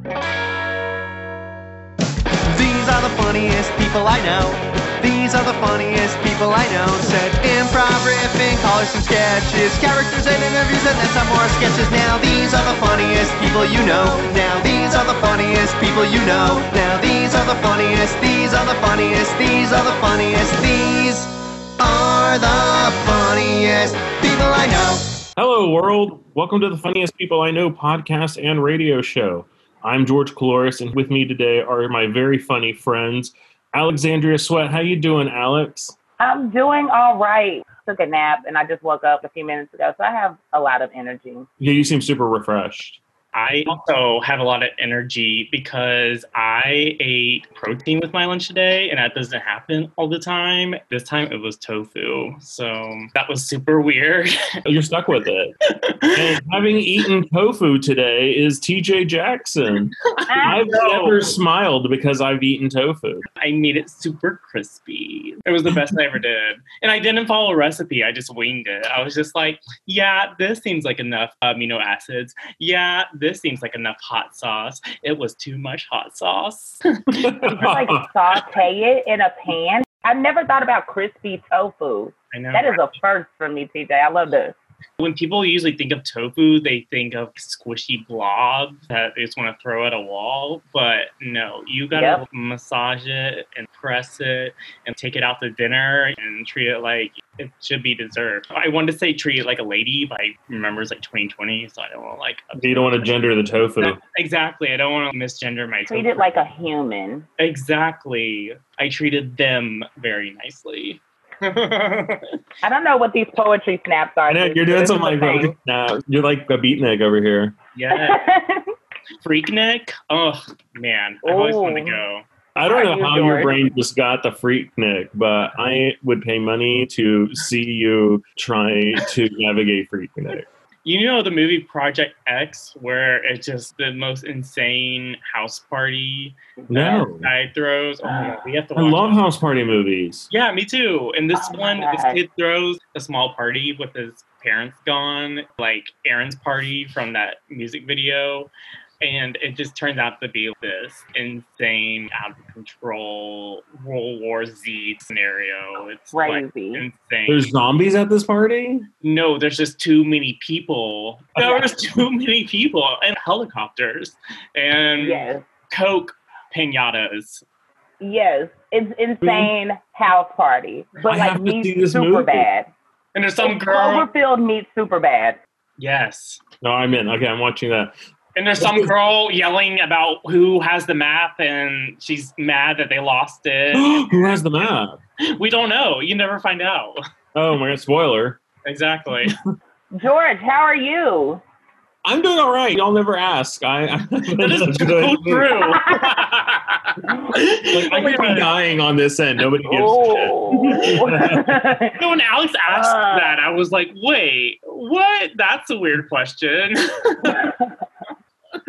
These are the funniest people I know. These are the funniest people I know. Said improv, riffing, callers some sketches, characters and interviews, and then some more sketches. Now these are the funniest people you know. Now these are the funniest people you know. Now these are the funniest. These are the funniest. These are the funniest. These are the funniest people I know. Hello, world. Welcome to the Funniest People I Know podcast and radio show. I'm George Caloris, and with me today are my very funny friends, Alexandria Sweat. How you doing, Alex? I'm doing all right. Took a nap and I just woke up a few minutes ago, so I have a lot of energy. Yeah, you seem super refreshed. I also have a lot of energy because I ate protein with my lunch today, and that doesn't happen all the time. This time it was tofu. So that was super weird. You're stuck with it. and having eaten tofu today is TJ Jackson. I've never smiled because I've eaten tofu. I made it super crispy. It was the best I ever did. And I didn't follow a recipe, I just winged it. I was just like, yeah, this seems like enough amino acids. Yeah, this seems like enough hot sauce. It was too much hot sauce. Like saute it in a pan. I've never thought about crispy tofu. I know. That is a first for me, TJ. I love this. When people usually think of tofu, they think of squishy blobs that they just want to throw at a wall. But no, you gotta Yep. massage it and press it and take it out to dinner and treat it like it should be dessert. I wanted to say treat it like a lady, but I remember it's like 2020, so I don't want to like. You don't want to gender the tofu. No, exactly. I don't want to misgender my Treat tofu. it like a human. exactly. I treated them very nicely. I don't know what these poetry snaps are. Know you're doing some like thing. nah, you're like a beatnik over here. yeah. Freaknik. Oh man, I always want to go. I don't know how your brain just got the Freaknik, but I would pay money to see you try to navigate Freaknik. You know the movie Project X, where it's just the most insane house party No. that guy throws. Oh my god, we have to I love it. house party movies. Yeah, me too. And this Oh my one, this kid throws a small party with his parents gone, like Aaron's party from that music video. And it just turns out to be this insane, out of control World War Z scenario. It's like Crazy. insane. There's zombies at this party? No, there's just too many people. There was too many people and helicopters and Yes. Coke pinatas. Yes. It's insane house party. But I like have to meets see this super movie. bad. And there's some It's girl. Cloverfield meets Superbad. Yes. No, I'm in. Okay, I'm watching that. And there's some girl yelling about who has the map and she's mad that they lost it. Who has the map? we don't know. You never find out. Oh my god, spoiler. Exactly. George, how are you? I'm doing all right. Y'all never ask. I, I that is so true. Like, I could be dying on this end. Nobody gives a Oh. No, when Alex asked Uh. that, I was like, wait, what? That's a weird question.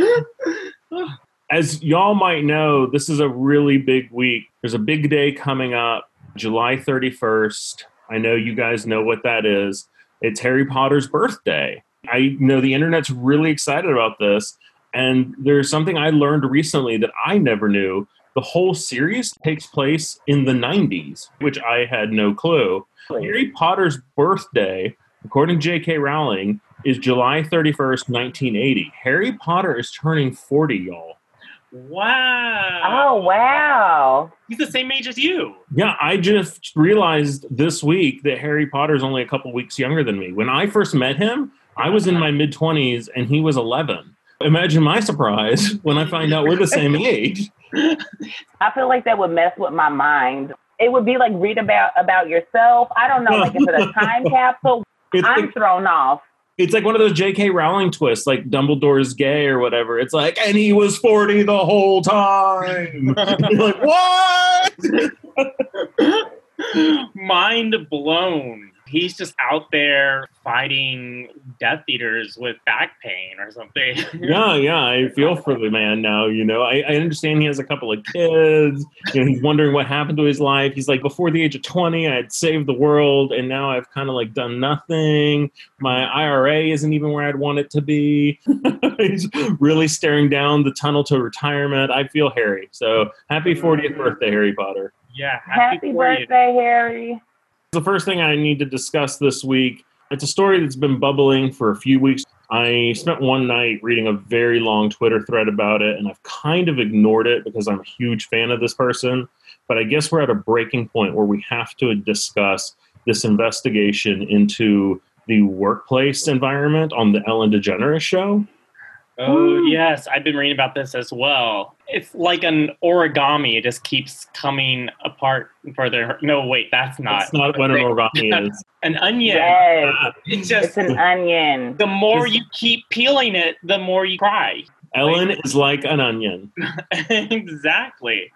As y'all might know, this is a really big week. There's a big day coming up, July 31st. I know you guys know what that is. It's Harry Potter's birthday. I know the internet's really excited about this. And there's something I learned recently that I never knew. The whole series takes place in the 90s, which I had no clue. Harry Potter's birthday, according to J.K. Rowling, is July 31st, 1980. Harry Potter is turning 40, y'all. wow. oh wow. He's the same age as you. Yeah, I just realized this week that Harry Potter's only a couple weeks younger than me. When I first met him, I was in my mid 20s and he was 11. Imagine my surprise when I find out we're the same age. I feel like that would mess with my mind. It would be like read about about yourself. I don't know, like is it a time capsule? It's I'm like, thrown off. It's like one of those J.K. Rowling twists, like Dumbledore's gay or whatever. It's like, and he was 40 the whole time. Like, what? Mind blown. He's just out there fighting Death Eaters with back pain or something. yeah, yeah, I feel for the man now. You know, I, I understand he has a couple of kids. You know, he's wondering what happened to his life. He's like, before the age of 20, I had saved the world, and now I've kind of like done nothing. My IRA isn't even where I'd want it to be. he's really staring down the tunnel to retirement. I feel Harry. So happy 40th birthday, Harry Potter. Yeah, Happy, happy, birthday, Harry. The first thing I need to discuss this week, it's a story that's been bubbling for a few weeks. I spent one night reading a very long Twitter thread about it, and I've kind of ignored it because I'm a huge fan of this person. But I guess we're at a breaking point where we have to discuss this investigation into the workplace environment on the Ellen DeGeneres show. Oh, yes. I've been reading about this as well. It's like an origami. It just keeps coming apart further. No, wait, that's not. That's not what an origami is. An onion. Yes, It's just it's an onion. the more you keep peeling it, the more you cry. Ellen is like an onion. exactly.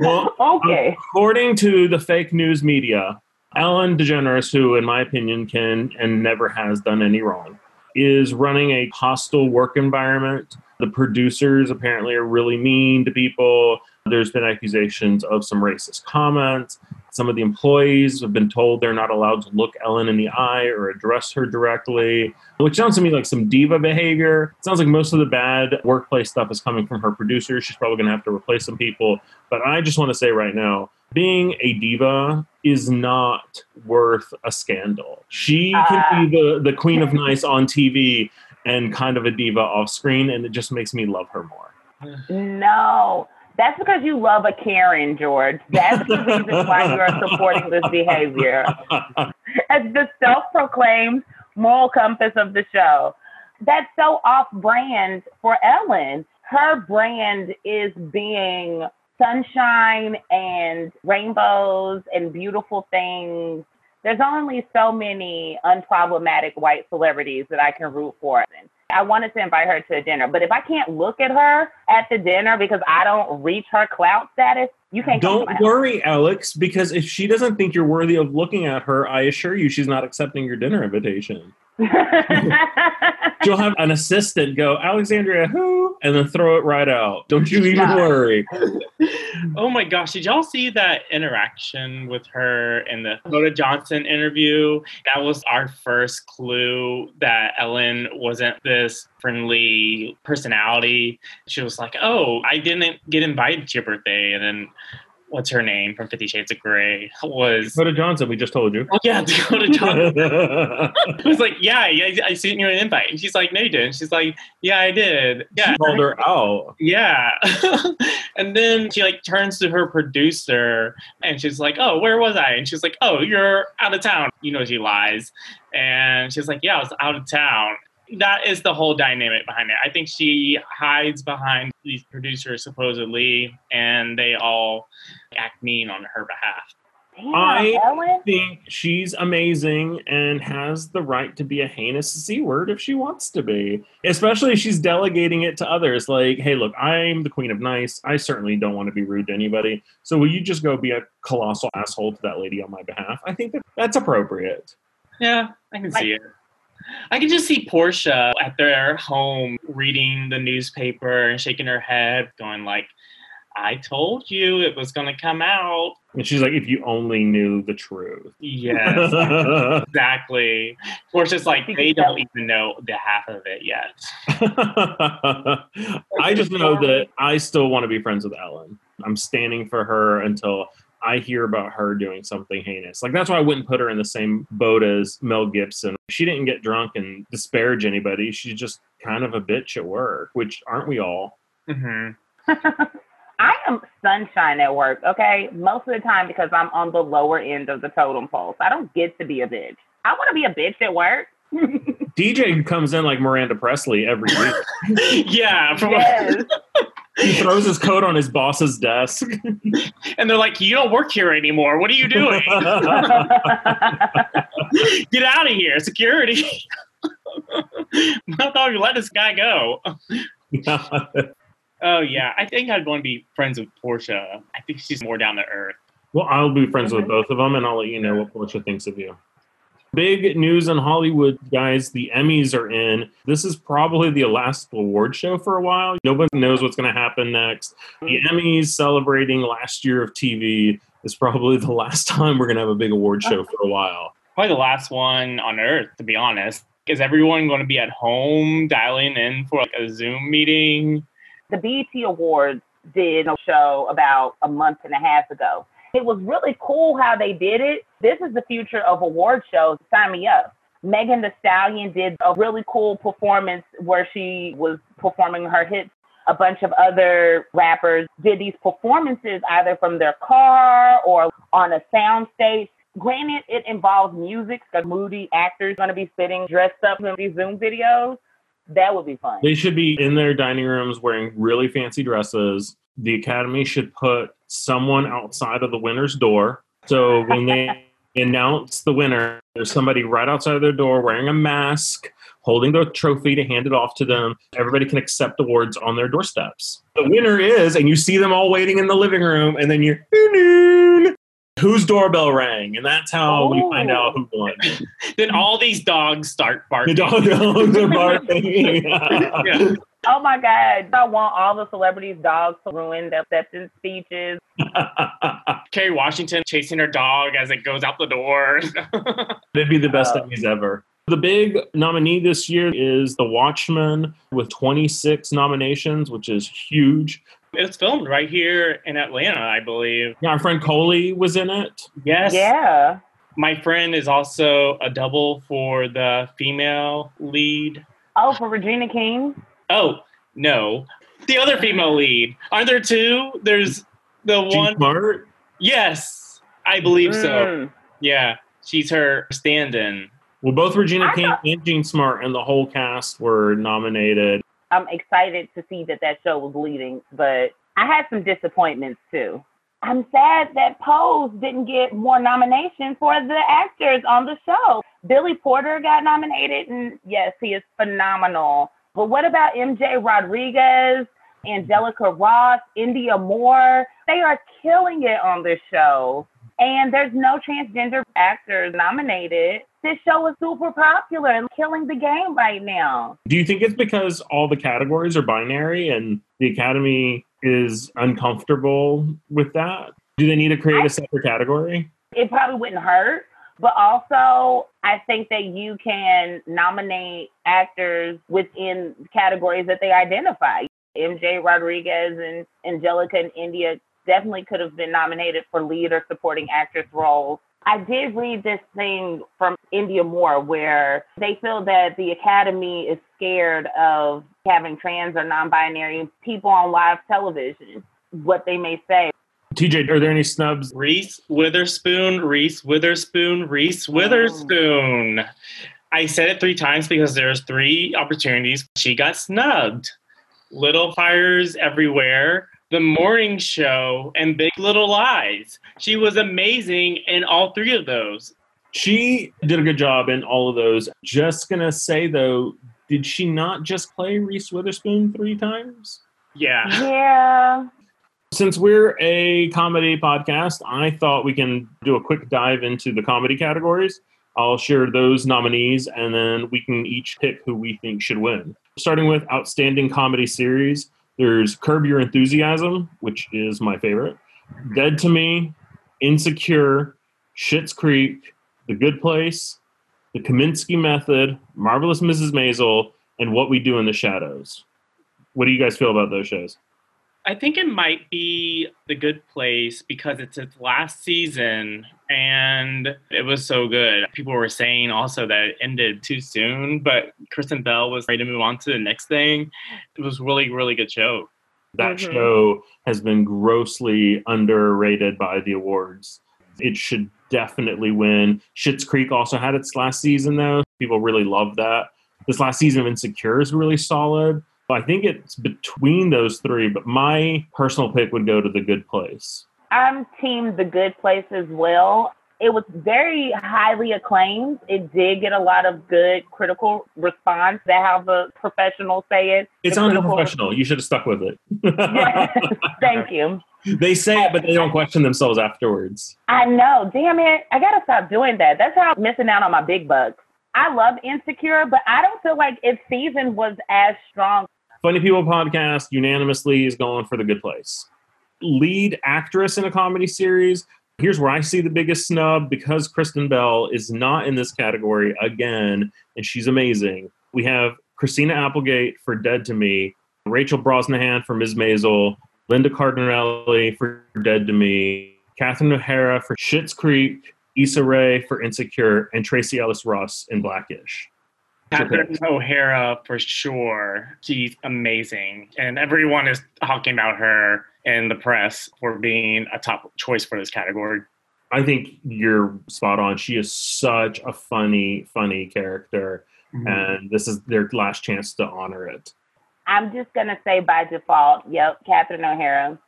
Well, Okay. According to the fake news media, Ellen DeGeneres, who, in my opinion, can and never has done any wrong, is running a hostile work environment. The producers apparently are really mean to people. There's been accusations of some racist comments. Some of the employees have been told they're not allowed to look Ellen in the eye or address her directly, which sounds to me like some diva behavior. It sounds like most of the bad workplace stuff is coming from her producers. She's probably going to have to replace some people. But I just want to say right now, being a diva is not worth a scandal. She can be ah. the, the queen of nice on TV and kind of a diva off screen, and it just makes me love her more. No. That's because you love a Karen, George. That's the reason why you are supporting this behavior. As the self proclaimed moral compass of the show. That's so off brand for Ellen. Her brand is being sunshine and rainbows and beautiful things. There's only so many unproblematic white celebrities that I can root for. I wanted to invite her to a dinner, but if I can't look at her at the dinner because I don't reach her clout status, you can't. come to Don't worry, Alex, because if she doesn't think you're worthy of looking at her, I assure you she's not accepting your dinner invitation. She'll have an assistant go, Alexandria, who? And then throw it right out. Don't you even Yeah. worry. Oh my gosh, did y'all see that interaction with her in the Dakota Johnson interview? That was our first clue that Ellen wasn't this friendly personality. She was like, Oh, I didn't get invited to your birthday. And then what's her name from Fifty Shades of Grey was Dakota Johnson, we just told you. Oh yeah, Dakota Johnson. I was like, yeah, yeah, I sent you an invite. And she's like, no, you didn't. She's like, yeah, I did. Yeah. Called her out. Yeah. and then she like turns to her producer and she's like, Oh, where was I? And she's like, Oh, you're out of town. You know she lies. And she's like, Yeah, I was out of town. That is the whole dynamic behind it. I think she hides behind these producers supposedly and they all act mean on her behalf. Damn, I- Ellen. I think she's amazing and has the right to be a heinous C word if she wants to be. Especially if she's delegating it to others. Like, hey, look, I'm the queen of nice. I certainly don't want to be rude to anybody. So will you just go be a colossal asshole to that lady on my behalf? I think that that's appropriate. Yeah, I can see it. I can just see Portia at their home reading the newspaper and shaking her head, going like, "I told you it was going to come out." And she's like, if you only knew the truth. Yes, exactly. Portia's like, they don't even know the half of it yet. I just know that I still want to be friends with Ellen. I'm standing for her until I hear about her doing something heinous. Like that's why I wouldn't put her in the same boat as Mel Gibson. She didn't get drunk and disparage anybody. She's just kind of a bitch at work, which aren't we all? hmm I am sunshine at work, okay? Most of the time because I'm on the lower end of the totem pole. So I don't get to be a bitch. I want to be a bitch at work. DJ comes in like Miranda Priestly every week. yeah, yes. He throws his coat on his boss's desk. and they're like, "You don't work here anymore. What are you doing? Get out of here, security." I thought you let this guy go. Oh yeah, I think I'd want to be friends with Portia. I think she's more down to earth. well, I'll be friends with both of them, and I'll let you know what Portia thinks of you. Big news in Hollywood, guys. The Emmys are in. This is probably the last award show for a while. Nobody knows what's going to happen next. The mm-hmm. Emmys celebrating last year of TV is probably the last time we're going to have a big award show for a while. Probably the last one on earth, to be honest. Is everyone going to be at home dialing in for like a Zoom meeting? The BET Awards did a show about a month and a half ago. It was really cool how they did it. This is the future of award shows. Sign me up. Megan Thee Stallion did a really cool performance where she was performing her hits. A bunch of other rappers did these performances either from their car or on a sound stage. Granted, it involves music, so moody actors going to be sitting dressed up in these Zoom videos. That would be fun. They should be in their dining rooms wearing really fancy dresses. The Academy should put someone outside of the winner's door. So when they announce the winner, there's somebody right outside of their door wearing a mask, holding the trophy to hand it off to them. Everybody can accept awards on their doorsteps. The winner is, and you see them all waiting in the living room, and then you're whose doorbell rang, and that's how we find Oh. out who won. Then all these dogs start The barking. dog dogs are barking. Yeah. Oh my God. I want all the celebrities' dogs to ruin their acceptance speeches. Kerry Washington chasing her dog as it goes out the door. It'd be the best uh, Oh. Emmys ever. The big nominee this year is The Watchmen with 26 nominations, which is huge. It's filmed right here in Atlanta, I believe. Yeah, our friend Coley was in it. Yes. Yeah. My friend is also a double for the female lead. Oh, for Regina King? Oh, no. The other female lead. Aren't there two? There's the Jean one. Smart. Yes, I believe so. Mm. Yeah, she's her stand in. Well, both Regina I King thought- and Jean Smart and the whole cast were nominated. I'm excited to see that that show was leading, but I had some disappointments too. I'm sad that Pose didn't get more nominations for the actors on the show. Billy Porter got nominated, and yes, he is phenomenal. But what about MJ Rodriguez, Angelica Ross, Indya Moore? They are killing it on this show. And there's no transgender actors nominated. This show is super popular and killing the game right now. Do you think it's because all the categories are binary and the Academy is uncomfortable with that? Do they need to create a separate category? it probably wouldn't hurt. But also, I think that you can nominate actors within categories that they identify. MJ Rodriguez and Angelica and Indya definitely could have been nominated for lead or supporting actress roles. I did read this thing from Indya Moore where they feel that the Academy is scared of having trans or non binary people on live television, what they may say. TJ, are there any snubs? Reese Witherspoon, Reese Witherspoon, Reese Witherspoon. I said it three times because there's three opportunities. She got snubbed. Little Fires Everywhere, The Morning Show, and Big Little Lies. She was amazing in all three of those. She did a good job in all of those. Just gonna say though, did she not just play Reese Witherspoon three times? Yeah. Yeah. Since we're a comedy podcast, I thought we can do a quick dive into the comedy categories. I'll share those nominees and then we can each pick who we think should win. Starting with Outstanding Comedy Series, there's Curb Your Enthusiasm, which is my favorite, Dead to Me, Insecure, Schitt's Creek, The Good Place, The Kominsky Method, Marvelous Mrs. Maisel, and What We Do in the Shadows. What do you guys feel about those shows? I think it might be the good place because it's its last season and it was so good. People were saying also that it ended too soon, but Kristen Bell was ready to move on to the next thing. It was really, really good show. That Mhm. show has been grossly underrated by the awards. It should definitely win. Schitt's Creek also had its last season though. People really love that. This last season of Insecure is really solid. I think it's between those three, but my personal pick would go to The Good Place. I'm team The Good Place as well. It was very highly acclaimed. It did get a lot of good critical response. That how the professionals say it. It's unprofessional. You should have stuck with it. Thank you. they say it, but they don't question themselves afterwards. I know. Damn it. I gotta stop doing that. That's how I'm missing out on my big bucks. I love Insecure, but I don't feel like its season was as strong. Funny People podcast unanimously is going for the good place. Lead actress in a comedy series. Here's where I see the biggest snub because Kristen Bell is not in this category again, and she's amazing. We have Christina Applegate for Dead to Me, Rachel Brosnahan for Ms. Maisel, Linda Cardellini for Dead to Me, Catherine O'Hara for Schitt's Creek, Issa Rae for Insecure, and Tracee Ellis Ross in Blackish. Catherine O'Hara for sure. She's amazing. And everyone is talking about her in the press for being a top choice for this category. I think you're spot on. She is such a funny, funny character, mm-hmm. and this is their last chance to honor it. I'm just gonna say by default, yep, Catherine O'Hara.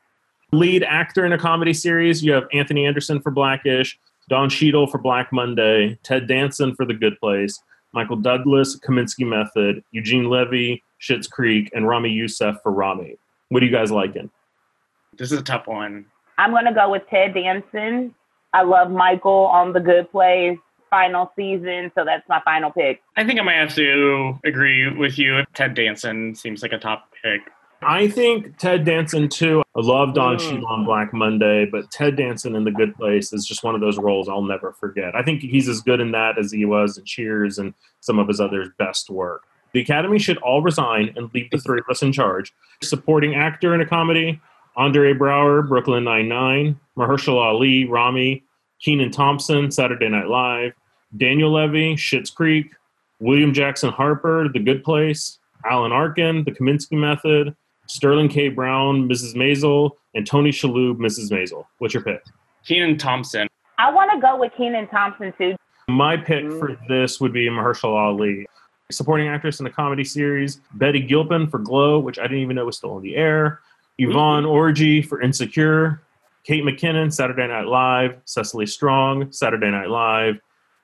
Lead actor in a comedy series, you have Anthony Anderson for Blackish, Don Cheadle for Black Monday, Ted Danson for The Good Place, Michael Douglas, Kominsky Method, Eugene Levy, Schitt's Creek, and Ramy Youssef for Ramy. What are you guys liking? This is a tough one. I'm gonna go with Ted Danson. I love Michael on The Good Place final season, so that's my final pick. I think I might have to agree with you. Ted Danson seems like a top pick. I think Ted Danson too. I love Don Mm. Cheadle on Black Monday, but Ted Danson in The Good Place is just one of those roles I'll never forget. I think he's as good in that as he was in Cheers and some of his other best work. The Academy should all resign and leave the three of us in charge. Supporting actor in a comedy: Andre Braugher, Brooklyn Nine Nine, Mahershala Ali, Ramy, Kenan Thompson, Saturday Night Live, Daniel Levy, Schitt's Creek, William Jackson Harper, The Good Place, Alan Arkin, The Kominsky Method, Sterling K. Brown, Mrs. Maisel, and Tony Shalhoub, Mrs. Maisel. What's your pick? Kenan Thompson. I want to go with Kenan Thompson too. My pick for this would be Mahershala Ali. Supporting actress in a comedy series, Betty Gilpin for Glow, which I didn't even know was still on the air, Yvonne Orji for Insecure, Kate McKinnon, Saturday Night Live, Cecily Strong, Saturday Night Live,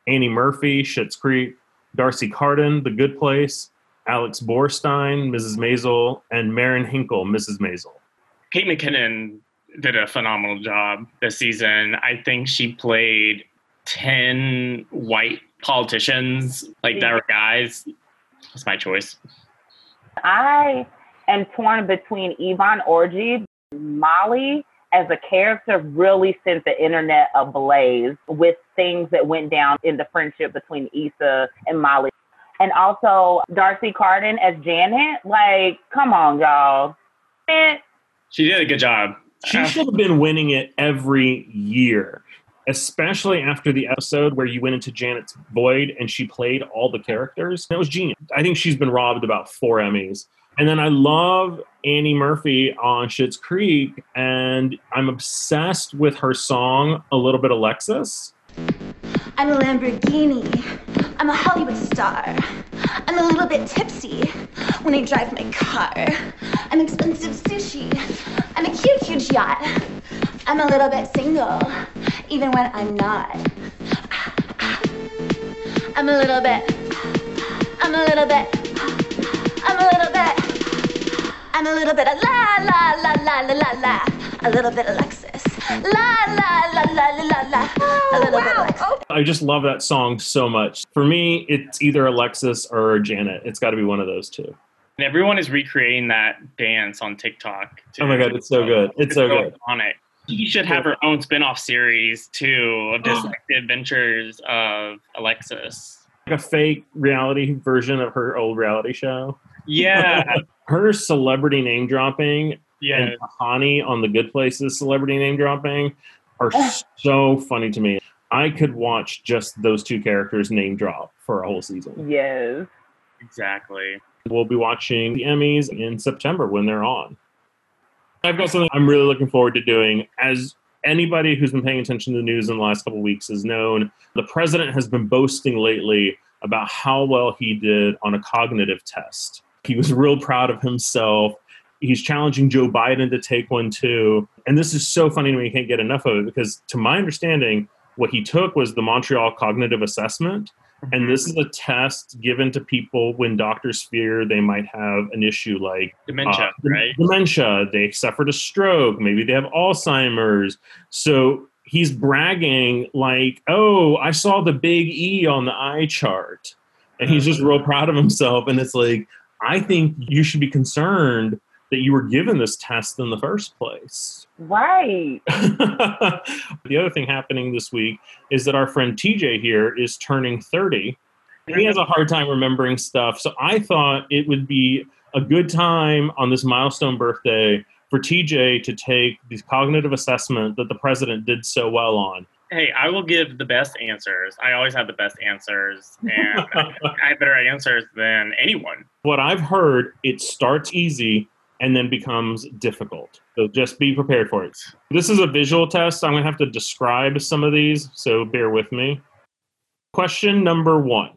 Annie Murphy, Schitt's Creek, D'Arcy Carden, The Good Place, Alex Borstein, Mrs. Maisel, and Marin Hinkle, Mrs. Maisel. Kate McKinnon did a phenomenal job this season. I think she played 10 white politicians, like that were guys. That's my choice. I am torn between Yvonne Orji, Molly as a character really sent the internet ablaze with things that went down in the friendship between Issa and Molly. And also D'Arcy Carden as Janet. Like, come on, y'all. She did a good job. She Uh, should have been winning it every year, especially after the episode where you went into Janet's void and she played all the characters. That was genius. I think she's been robbed about four Emmys. And then I love Annie Murphy on Schitt's Creek, and I'm obsessed with her song, A Little Bit of Alexis. I'm a Lamborghini. I'm a Hollywood star. I'm a little bit tipsy when I drive my car. I'm expensive sushi. I'm a cute, huge yacht. I'm a little bit single, even when I'm not. I'm a little bit. I'm a little bit. I'm a little bit. I'm a little bit of la la la la la la la. A little bit Alexis. La Oh, I just love that song so much. For me, it's either Alexis or Janet. It's got to be one of those two. And everyone is recreating that dance on TikTok. too. Oh my God, it's so good. It's so good. iconic. She should have her own spin-off series too of just like the adventures of Alexis. Like a fake reality version of her old reality show. Yeah, Her celebrity name dropping yeah. and Tahani on the Good Places celebrity name dropping are ah. so funny to me. I could watch just those two characters name drop for a whole season. yes. Exactly. We'll be watching the Emmys in September when they're on. I've got something I'm really looking forward to doing. As anybody who's been paying attention to the news in the last couple of weeks has known, the president has been boasting lately about how well he did on a cognitive test. He was real proud of himself. He's challenging Joe Biden to take one too. And this is so funny to me. You can't get enough of it because, to my understanding, what he took was the Montreal Cognitive Assessment. And this is a test given to people when doctors fear they might have an issue like dementia, uh, right? dementia, they suffered a stroke, maybe they have Alzheimer's. So he's bragging like, "Oh, I saw the big E on the eye chart." And he's just real proud of himself and it's like, "I think you should be concerned that you were given this test in the first place." Right. the other thing happening this week is that our friend TJ here is turning 30. And he has a hard time remembering stuff. So I thought it would be a good time on this milestone birthday for TJ to take the cognitive assessment that the president did so well on. Hey, I will give the best answers. I always have the best answers, and I have better answers than anyone. What I've heard, it starts easy and then becomes difficult. So just be prepared for it. This is a visual test. I'm going to have to describe some of these, so bear with me. Question number one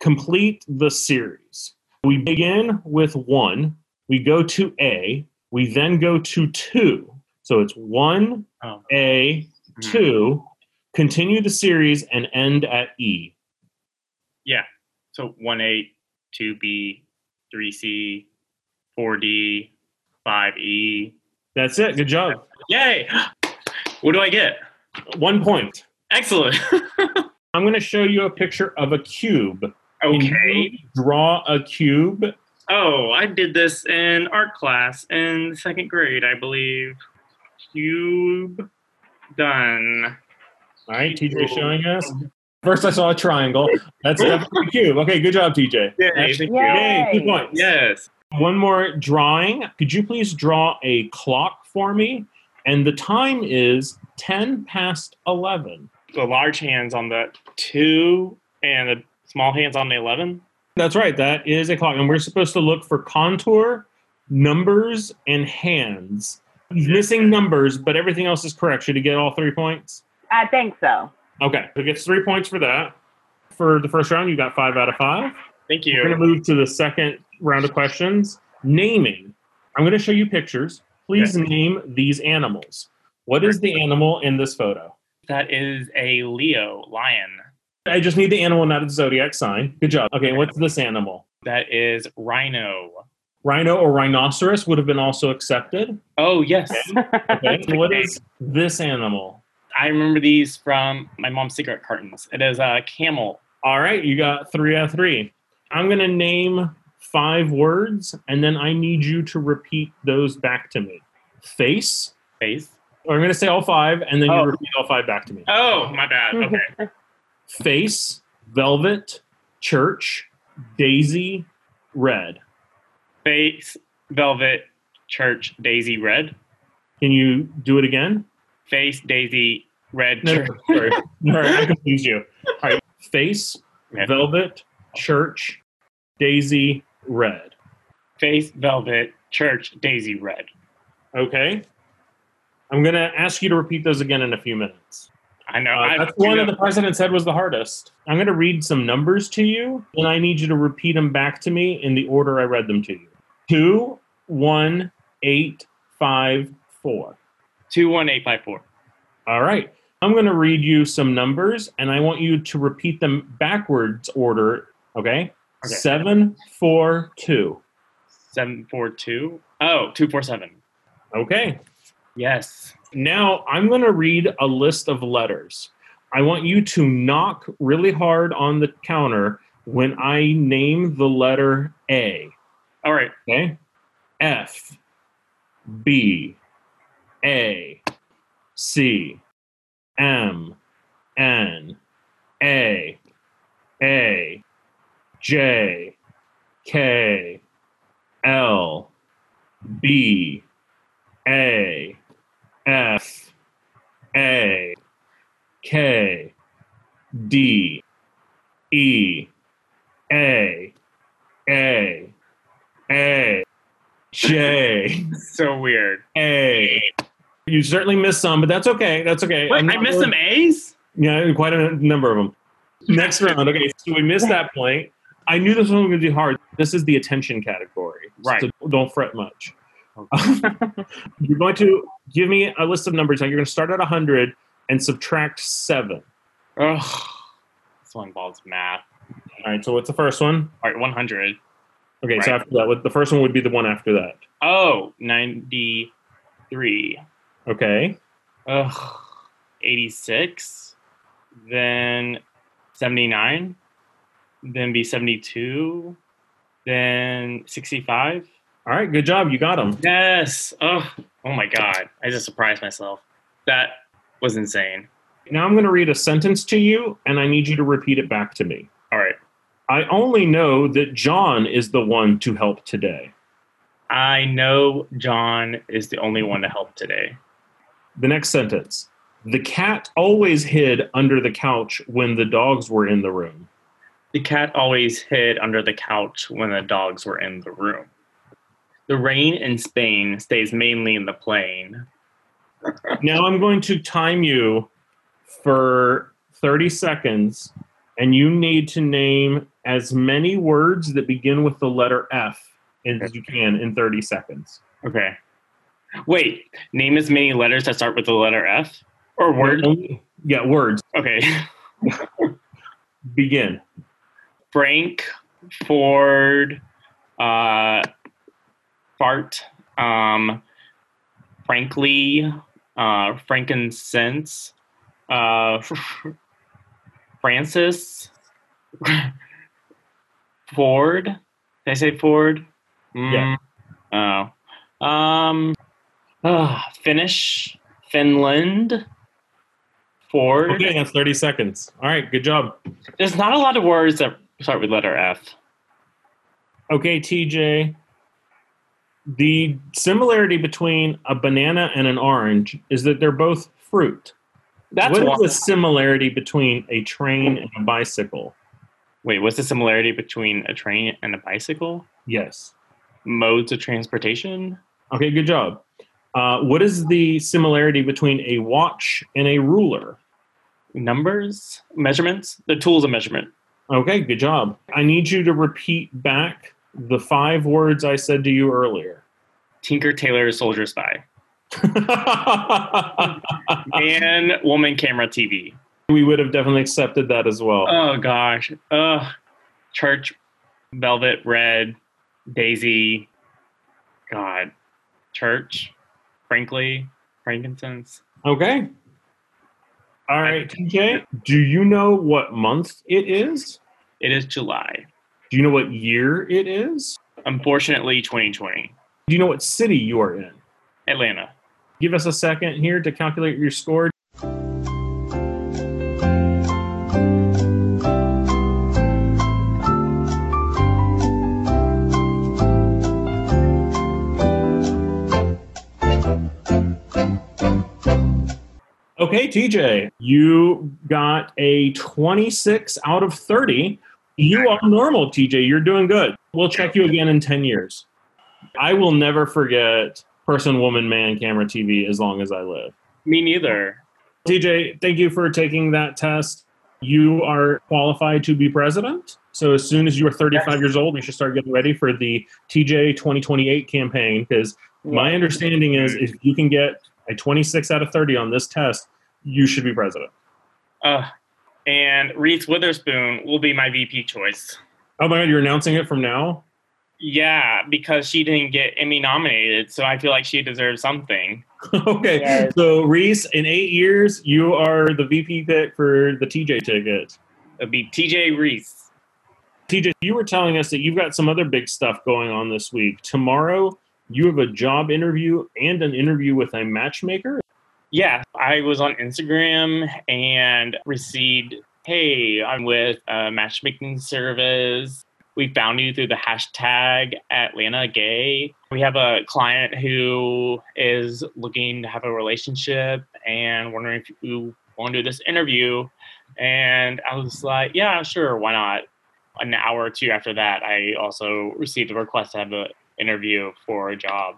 Complete the series. We begin with one, we go to A, we then go to two. So it's one, Oh. A, Mhm. two, continue the series and end at E. Yeah. So 1A, 2B, 3C, 4D, 5E. That's it. Good job. Yay! What do I get? One point. Excellent. I'm going to show you a picture of a cube. Okay. draw a cube. Oh, I did this in art class in second grade, I believe. Cube done. All right, TJ showing us. First, I saw a triangle. That's definitely a cube. Okay, good job, TJ. Yay, thank you. Yay, two Yay. points. Yes. One more drawing. Could you please draw a clock for me? And the time is 10 past 11. The large hands on the two and the small hands on the 11. That's right. That is a clock. And we're supposed to look for contour, numbers, and hands. He's missing numbers, but everything else is correct. Should he get all three points? I think so. Okay. So he gets three points for that. For the first round, you got five out of five. Thank you. We're going to move to the second round of questions. Naming. I'm going to show you pictures. Please name these animals. What is the animal in this photo? That is a Leo lion. I just need the animal, not the zodiac sign. Good job. Okay, what's this animal? That is rhino. Rhino or rhinoceros would have been also accepted. Oh, yes. Okay. what is this animal? I remember these from my mom's cigarette cartons. It is a camel. All right, you got three out of three. I'm going to name five words, and then I need you to repeat those back to me. Face. Face. I'm going to say all five, and then you Oh. repeat all five back to me. Oh, my bad. Okay. Face, velvet, church, daisy, red. Face, velvet, church, daisy, red. Can you do it again? Face, daisy, red, No, church. sorry. sorry, I confused you. All right. Face, Okay. velvet, church, daisy, red. Face, velvet, church, daisy, red. Okay. I'm going to ask you to repeat those again in a few minutes. I know. Uh, that's the one that the president said was the hardest. I'm going to read some numbers to you, and I need you to repeat them back to me in the order I read them to you. Two, one, eight, five, four. 21854. All right. I'm going to read you some numbers, and I want you to repeat them backwards order. Okay. Okay. Seven, four, two. 742. Oh, 247. Okay. Yes. Now I'm going to read a list of letters. I want you to knock really hard on the counter when I name the letter A. All right. Okay? F, B, A, C, M, N, A, A, J, K, L, B, A, F, A, K, D, E, A, A, A, J, So weird. A. You certainly missed some, but that's okay. That's okay. Wait, I'm I not missed worried- some A's? Yeah, quite a number of them. Next round. Okay, so we missed that point. I knew this one was going to be hard. This is the attention category. Right. So don't fret much. you're going to give me a list of numbers. Now you're going to start at 100 and subtract 7. Ugh. This one involves math. All right. So what's the first one? All right, 100. Okay. So after that, the first one would be the one after that. Oh, 93. Okay. Ugh. 86. Then 79. Then be 72. Then 65. All right. Good job. You got them. Yes. Oh, oh my God. I just surprised myself. That was insane. Now I'm going to read a sentence to you, and I need you to repeat it back to me. All right. I only know that John is the one to help today. I know John is the only one to help today. The next sentence. The cat always hid under the couch when the dogs were in the room. The cat always hid under the couch when the dogs were in the room. The rain in Spain stays mainly in the plain. Now I'm going to time you for 30 seconds, and you need to name as many words that begin with the letter F as you can in 30 seconds. Okay. Wait, name as many letters that start with the letter F? Or words? Yeah, words. Okay. Begin. Frank, Ford, uh, Fart, um, Frankly, uh, Frankincense, uh, Francis, Ford. Did I say Ford? Yeah. Mm, Oh. Um, uh, Finnish, Finland, Ford. Okay, that's 30 seconds. All right, good job. There's not a lot of words that start with letter F. Okay, TJ. The similarity between a banana and an orange is that they're both fruit. That's What is the similarity between a train and a bicycle? Wait, what's the similarity between a train and a bicycle? Yes. Modes of transportation? Okay, good job. Uh, what is the similarity between a watch and a ruler? Numbers? Measurements? The tools of measurement. Okay, good job. I need you to repeat back the five words I said to you earlier. Tinker, Tailor, Soldier, Spy. Man, woman, camera, TV. we would have definitely accepted that as well. Oh gosh. Ugh. Church, Velvet, Red, Daisy. God. Church, frankly, frankincense. Okay. All right, TJ. Do you know what month it is? It is July. Do you know what year it is? Unfortunately, 2020. Do you know what city you are in? Atlanta. Give us a second here to calculate your score. Okay, TJ, you got a 26 out of 30. You are normal, TJ. You're doing good. We'll check you again in 10 years. I will never forget person, woman, man, camera, TV as long as I live. Me neither. TJ, thank you for taking that test. You are qualified to be president. So as soon as you are 35 years old, you should start getting ready for the TJ 2028 campaign because my understanding is if you can get a 26 out of 30 on this test, you should be president. Uh, and Reese Witherspoon will be my VP choice. Oh my God, you're announcing it from now? Yeah, because she didn't get Emmy nominated, so I feel like she deserves something. okay. Yes. So, Reese, in eight years, you are the VP pick for the TJ ticket. It'll be TJ Reese. TJ, you were telling us that you've got some other big stuff going on this week. Tomorrow, you have a job interview and an interview with a matchmaker. Yeah, I was on Instagram and received, hey, I'm with a matchmaking service. We found you through the hashtag Atlanta Gay. We have a client who is looking to have a relationship and wondering if you want to do this interview. And I was like, yeah, sure, why not? An hour or two after that, I also received a request to have an interview for a job.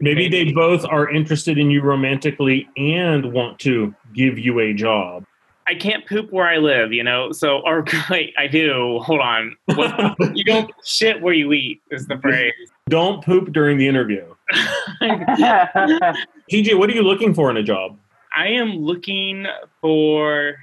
Maybe they both are interested in you romantically and want to give you a job. I can't poop where I live, you know. So, or wait, I do. Hold on. What, you don't shit where you eat is the phrase. Don't poop during the interview. TJ, what are you looking for in a job? I am looking for.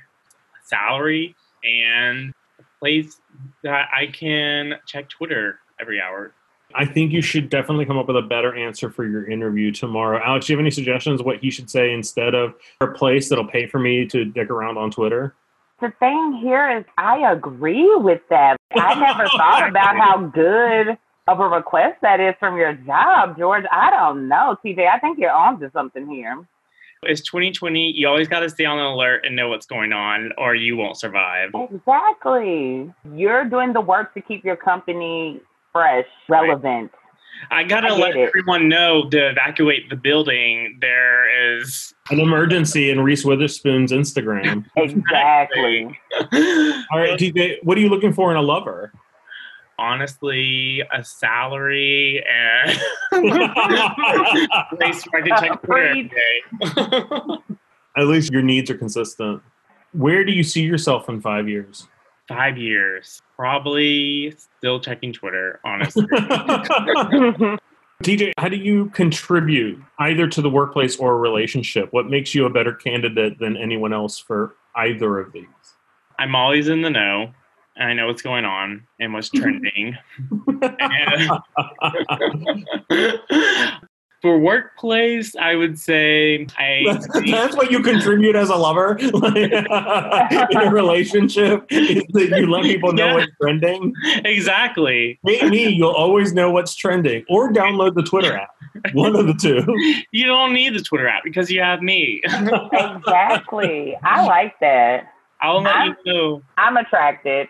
Let's salary and a place that I can check Twitter every hour. I think you should definitely come up with a better answer for your interview tomorrow. Alex, do you have any suggestions what he should say instead of a place that'll pay for me to dick around on Twitter? The thing here is, I agree with that. I never thought about how good of a request that is from your job, George. I don't know, TJ. I think you're on to something here. It's 2020. You always got to stay on alert and know what's going on, or you won't survive. Exactly. You're doing the work to keep your company fresh, relevant. I gotta I let it. everyone know to evacuate the building. There is An emergency in Reese Witherspoon's Instagram. Exactly. All right, TJ, what are you looking for in a lover? honestly a salary and place where I can check Twitter every day. At least your needs are consistent. Where do you see yourself in five years? Five years, probably still checking Twitter. Honestly, TJ, how do you contribute either to the workplace or a relationship? What makes you a better candidate than anyone else for either of these? I'm always in the know. And I know what's going on and what's trending. And- for workplace, I would say I That's, that's what you contribute as a lover like, in a relationship is that you let people know Yeah. what's trending. exactly. Me, me, you'll always know what's trending, or download the Twitter app. One of the two. You don't need the Twitter app because you have me. exactly. I like that. I'll let I'm- you know. I'm attracted.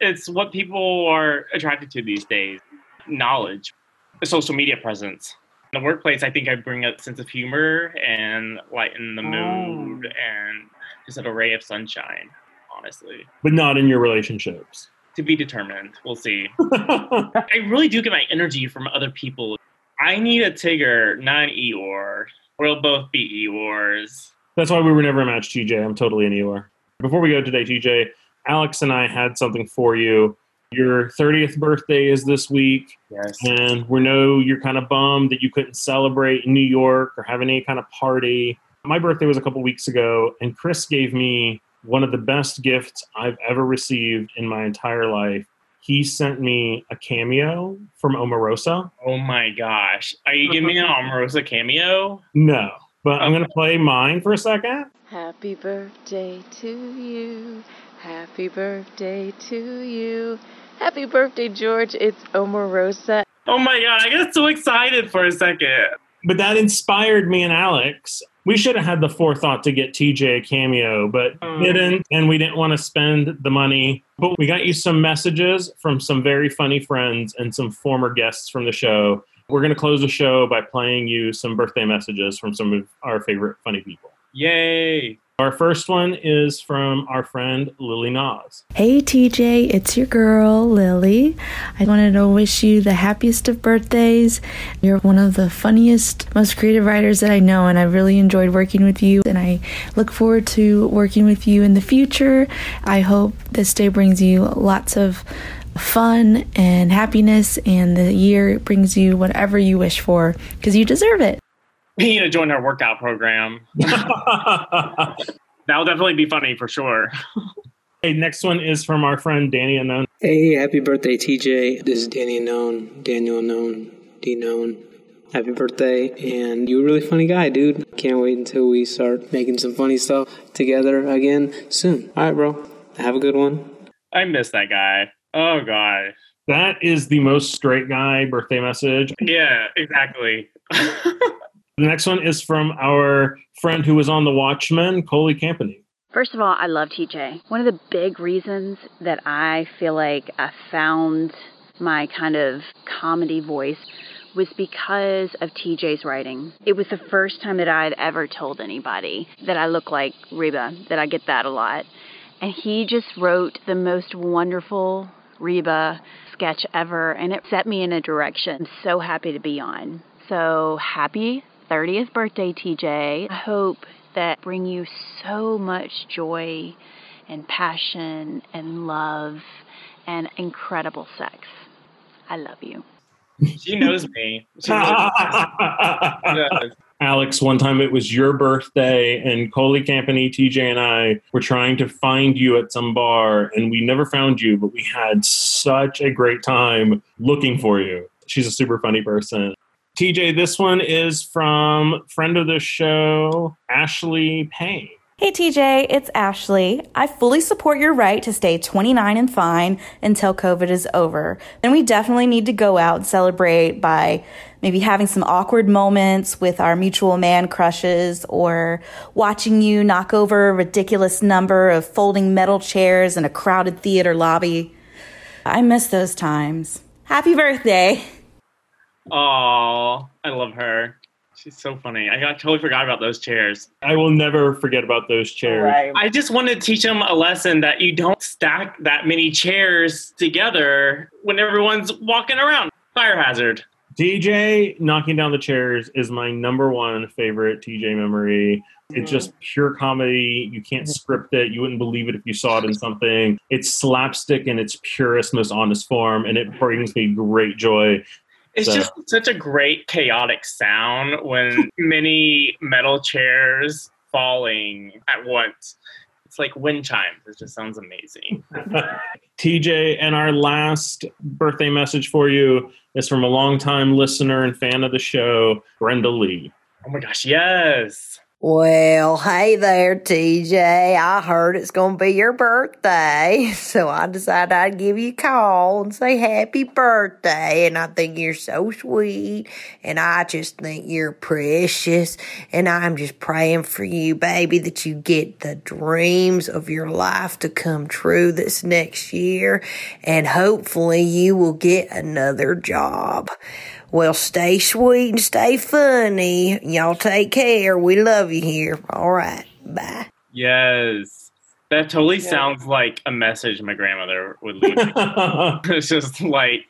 It's what people are attracted to these days knowledge, social media presence. In the workplace, I think I bring a sense of humor and lighten the oh. mood and just a ray of sunshine, honestly. But not in your relationships. To be determined. We'll see. I really do get my energy from other people. I need a Tigger, not an Eeyore. We'll both be Eeyores. That's why we were never a match, TJ. I'm totally an Eeyore. Before we go today, TJ, Alex and I had something for you. Your 30th birthday is this week, Yes. and we know you're kind of bummed that you couldn't celebrate in New York or have any kind of party. My birthday was a couple weeks ago, and Chris gave me one of the best gifts I've ever received in my entire life. He sent me a cameo from Omarosa. Oh my gosh. Are you giving me an Omarosa cameo? No, but I'm going to play mine for a second. Happy birthday to you. Happy birthday to you. Happy birthday, George. It's Omarosa. Oh my god, I got so excited for a second. But that inspired me and Alex. We should have had the forethought to get TJ a cameo, but Mm. didn't, and we didn't want to spend the money. But we got you some messages from some very funny friends and some former guests from the show. We're going to close the show by playing you some birthday messages from some of our favorite funny people. Yay. Our first one is from our friend Lily Naz. Hey TJ, it's your girl Lily. I wanted to wish you the happiest of birthdays. You're one of the funniest, most creative writers that I know, and I really enjoyed working with you. And I look forward to working with you in the future. I hope this day brings you lots of fun and happiness, and the year brings you whatever you wish for because you deserve it. We need to join our workout program. That'll definitely be funny for sure. Hey, next one is from our friend Danny Annone. Hey, happy birthday, TJ. This is Danny Annone, Daniel Annone, D Known. Happy birthday, and you're a really funny guy, dude. Can't wait until we start making some funny stuff together again soon. All right, bro. Have a good one. I miss that guy. Oh god. That is the most straight guy birthday message. Yeah, exactly. The next one is from our friend who was on The Watchmen, Coley Campany. First of all, I love TJ. One of the big reasons that I feel like I found my kind of comedy voice was because of TJ's writing. It was the first time that I had ever told anybody that I look like Reba, that I get that a lot. And he just wrote the most wonderful Reba sketch ever, and it set me in a direction I'm so happy to be on. So happy 30th birthday, TJ. I hope that bring you so much joy and passion and love and incredible sex. I love you. she knows me. She knows me. Alex, one time it was your birthday, and Coley Campany, TJ, and I were trying to find you at some bar, and we never found you, but we had such a great time looking for you. She's a super funny person. TJ, this one is from friend of the show, Ashley Renee. Hey TJ, it's Ashley. I fully support your right to stay 29 and fine until COVID is over. Then we definitely need to go out and celebrate by maybe having some awkward moments with our mutual man crushes or watching you knock over a ridiculous number of folding metal chairs in a crowded theater lobby. I miss those times. Happy birthday. I love her. She's so funny. I got, totally forgot about those chairs. I will never forget about those chairs. Right. I just want to teach them a lesson that you don't stack that many chairs together when everyone's walking around. Fire hazard. TJ knocking down the chairs is my number one favorite TJ memory. It's just pure comedy. You can't script it. You wouldn't believe it if you saw it in something. It's slapstick in its purest, most honest form, and it brings me great joy. It's So- just such a great chaotic sound when many metal chairs falling at once. It's like wind chimes. It just sounds amazing. TJ, and our last birthday message for you is from a longtime listener and fan of the show, Brenda Lee. Oh my gosh, yes. Well, hey there, TJ. I heard it's going to be your birthday, so I decided I'd give you a call and say happy birthday. And I think you're so sweet, and I just think you're precious. And I'm just praying for you, baby, that you get the dreams of your life to come true this next year. And hopefully, you will get another job. Well, stay sweet and stay funny. Y'all take care. We love you here. All right. Bye. Yes. That totally sounds like a message my grandmother would leave. it's just like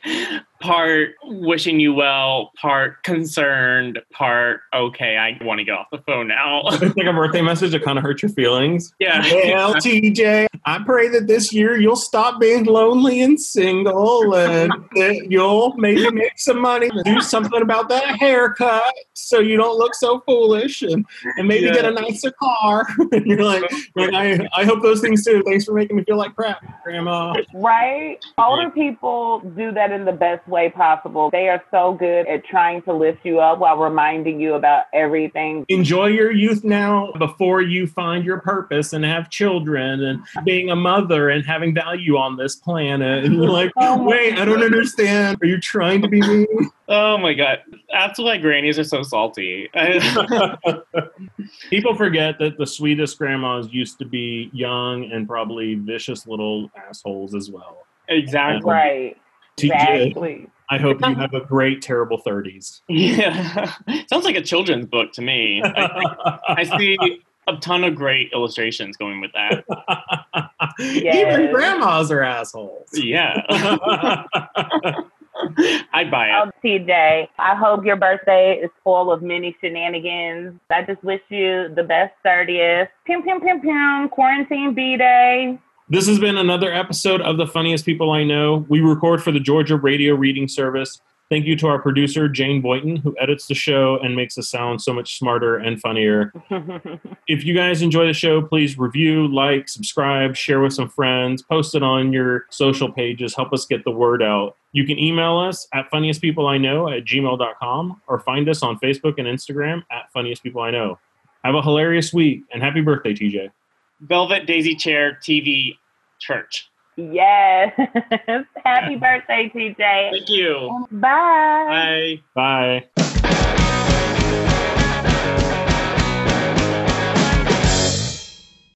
part wishing you well, part concerned, part okay, I want to get off the phone now. It's like a birthday message that kind of hurts your feelings. yeah. Well, TJ, I pray that this year you'll stop being lonely and single and that you'll maybe make some money, do something about that haircut so you don't look so foolish and, and maybe Yeah. get a nicer car. and you're like, like, I, I hope those things too. Thanks for making me feel like crap, Grandma. Right? Older people do that in the best way possible. They are so good at trying to lift you up while reminding you about everything. Enjoy your youth now before you find your purpose and have children and being a mother and having value on this planet. And you're like, Oh my wait, I don't understand. Are you trying to be me? Oh my god. That's why grannies are so salty. People forget that the sweetest grandmas used to be young and probably vicious little assholes as well. exactly. Right. TJ, Exactly. I hope you have a great, terrible 30s. Yeah. Sounds like a children's book to me. I, I see a ton of great illustrations going with that. Even grandmas are assholes. Yeah. I'd buy it. Um, oh, TJ, I hope your birthday is full of many shenanigans. I just wish you the best 30th. Pim, pim, pim, pim. Quarantine B Day. This has been another episode of The Funniest People I Know. We record for the Georgia Radio Reading Service. Thank you to our producer, Jane Boynton, who edits the show and makes us sound so much smarter and funnier. If you guys enjoy the show, please review, like, subscribe, share with some friends, post it on your social pages, help us get the word out. You can email us at funniestpeopleiknow at gmail.com or find us on Facebook and Instagram at funniest people I know. Have a hilarious week and happy birthday, TJ. Velvet Daisy Chair TV Church. yes. Happy birthday, TJ. Thank you. Bye. Bye. Bye.